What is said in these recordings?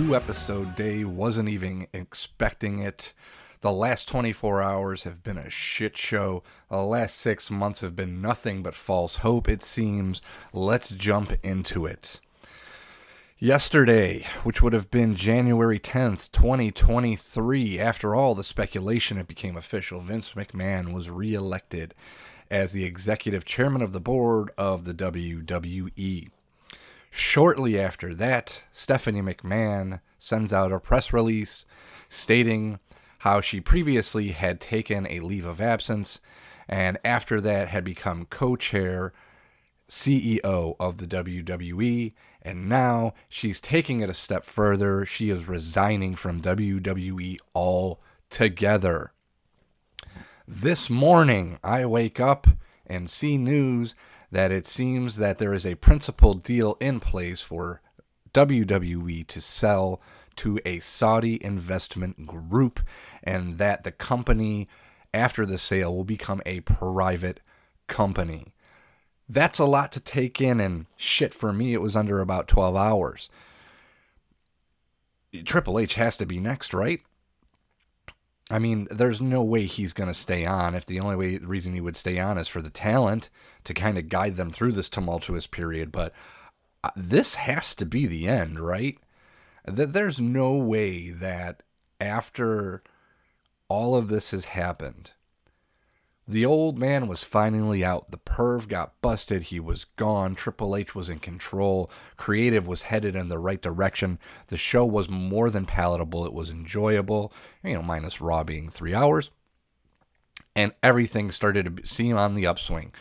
two episode day. Wasn't even expecting it. The last 24 hours have been a shit show. The last six months have been nothing but false hope, it seems. Let's jump into it. Yesterday, which would have been January 10th, 2023, after all the speculation, it became official. Vince McMahon was reelected as the executive chairman of the board of the WWE. Shortly after that, Stephanie McMahon sends out a press release stating how she previously had taken a leave of absence and after that had become co chair, CEO of the WWE. And now she's taking it a step further. She is resigning from WWE altogether. This morning, I wake up and see news that it seems that there is a principal deal in place for WWE to sell to a Saudi investment group, and that the company, after the sale, will become a private company. That's a lot to take in, and shit, for me, it was under about 12 hours. Triple H has to be next, right? I mean, there's no way he's going to stay on if the only way the reason he would stay on is for the talent to kind of guide them through this tumultuous period. But uh, this has to be the end, right? That there's no way that after all of this has happened, the old man was finally out. The perv got busted. He was gone. Triple H was in control. Creative was headed in the right direction. The show was more than palatable. It was enjoyable, you know, minus Raw being three hours. And everything started to seem on the upswing.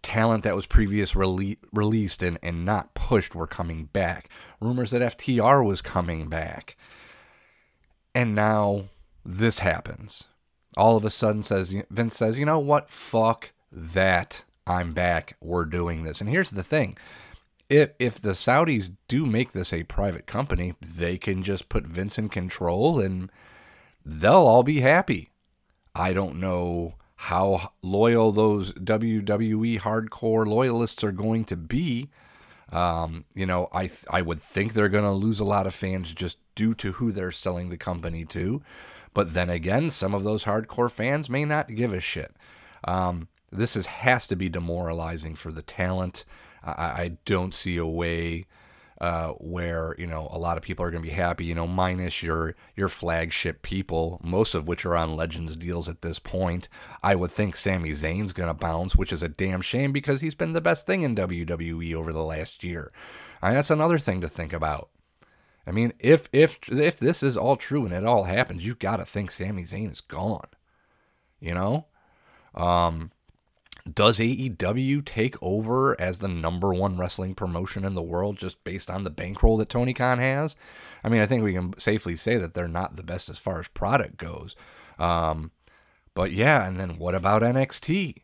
Talent that was previous rele- released and, and not pushed were coming back. Rumors that FTR was coming back. And now this happens all of a sudden says Vince says, "You know what? Fuck that. I'm back. We're doing this." And here's the thing. If if the Saudis do make this a private company, they can just put Vince in control and they'll all be happy. I don't know how loyal those WWE hardcore loyalists are going to be. Um, you know, I th- I would think they're going to lose a lot of fans just due to who they're selling the company to. But then again, some of those hardcore fans may not give a shit. Um, this is, has to be demoralizing for the talent. I, I don't see a way uh, where you know a lot of people are going to be happy. You know, minus your your flagship people, most of which are on Legends deals at this point. I would think Sami Zayn's going to bounce, which is a damn shame because he's been the best thing in WWE over the last year. And that's another thing to think about. I mean, if if if this is all true and it all happens, you got to think Sami Zayn is gone. You know, um, does AEW take over as the number one wrestling promotion in the world just based on the bankroll that Tony Khan has? I mean, I think we can safely say that they're not the best as far as product goes. Um, but yeah, and then what about NXT?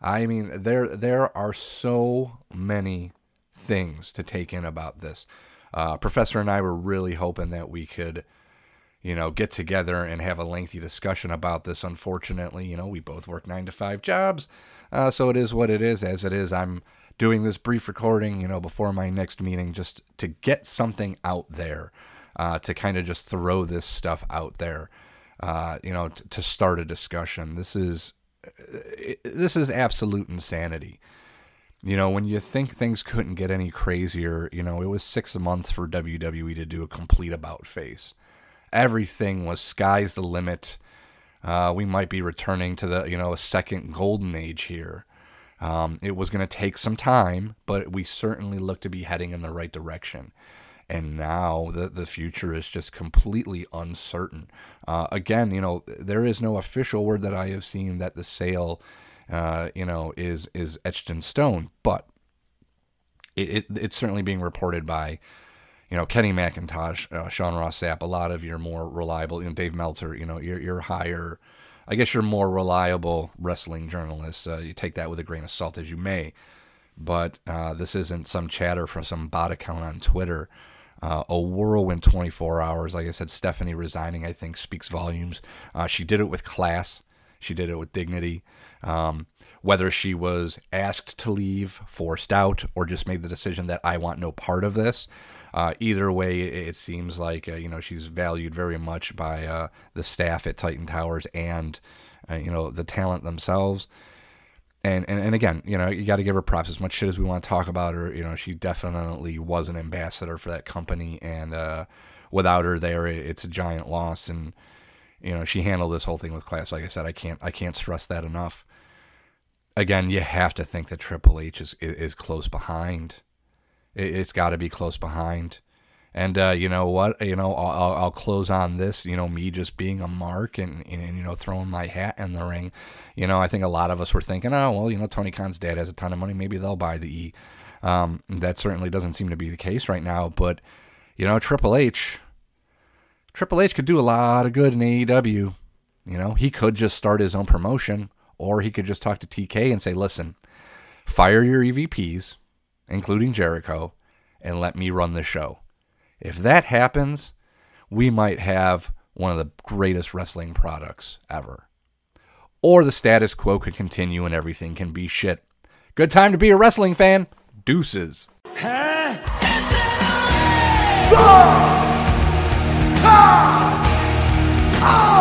I mean, there there are so many things to take in about this. Uh, Professor and I were really hoping that we could, you know, get together and have a lengthy discussion about this. Unfortunately, you know, we both work nine to five jobs, uh, so it is what it is. As it is, I'm doing this brief recording, you know, before my next meeting, just to get something out there, uh, to kind of just throw this stuff out there, uh, you know, t- to start a discussion. This is uh, this is absolute insanity. You know, when you think things couldn't get any crazier, you know, it was six months for WWE to do a complete about face. Everything was sky's the limit. Uh, we might be returning to the, you know, a second golden age here. Um, it was going to take some time, but we certainly look to be heading in the right direction. And now the, the future is just completely uncertain. Uh, again, you know, there is no official word that I have seen that the sale uh, you know, is is etched in stone. But it, it, it's certainly being reported by, you know, Kenny McIntosh, uh, Sean Ross Sapp, a lot of your more reliable, you know, Dave Meltzer, you know, your your higher, I guess your more reliable wrestling journalists. Uh, you take that with a grain of salt as you may, but uh, this isn't some chatter from some bot account on Twitter. uh, a whirlwind 24 hours. Like I said, Stephanie resigning, I think, speaks volumes. Uh, she did it with class, she did it with dignity. Um, whether she was asked to leave, forced out, or just made the decision that I want no part of this. Uh, either way, it seems like uh, you know she's valued very much by uh, the staff at Titan Towers and uh, you know the talent themselves. And, and and again, you know, you got to give her props as much shit as we want to talk about her. You know, she definitely was an ambassador for that company, and uh, without her there, it's a giant loss. And you know, she handled this whole thing with class. Like I said, I can't I can't stress that enough again, you have to think that Triple H is is, close behind. It, has got to be close behind. And uh, you know what? You know, I'll, I'll, close on this. You know, me just being a mark and, and, and you know throwing my hat in the ring. You know, I think a lot of us were thinking, oh well, you know, Tony Khan's dad has a ton of money. Maybe they'll buy the E. Um, that certainly doesn't seem to be the case right now. But you know, Triple H, Triple H could do a lot of good in AEW. You know, he could just start his own promotion or he could just talk to TK and say, listen, fire your EVPs, including Jericho, and let me run the show. If that happens, we might have one of the greatest wrestling products ever. Or the status quo could continue and everything can be shit. Good time to be a wrestling fan. Deuces. Huh? Time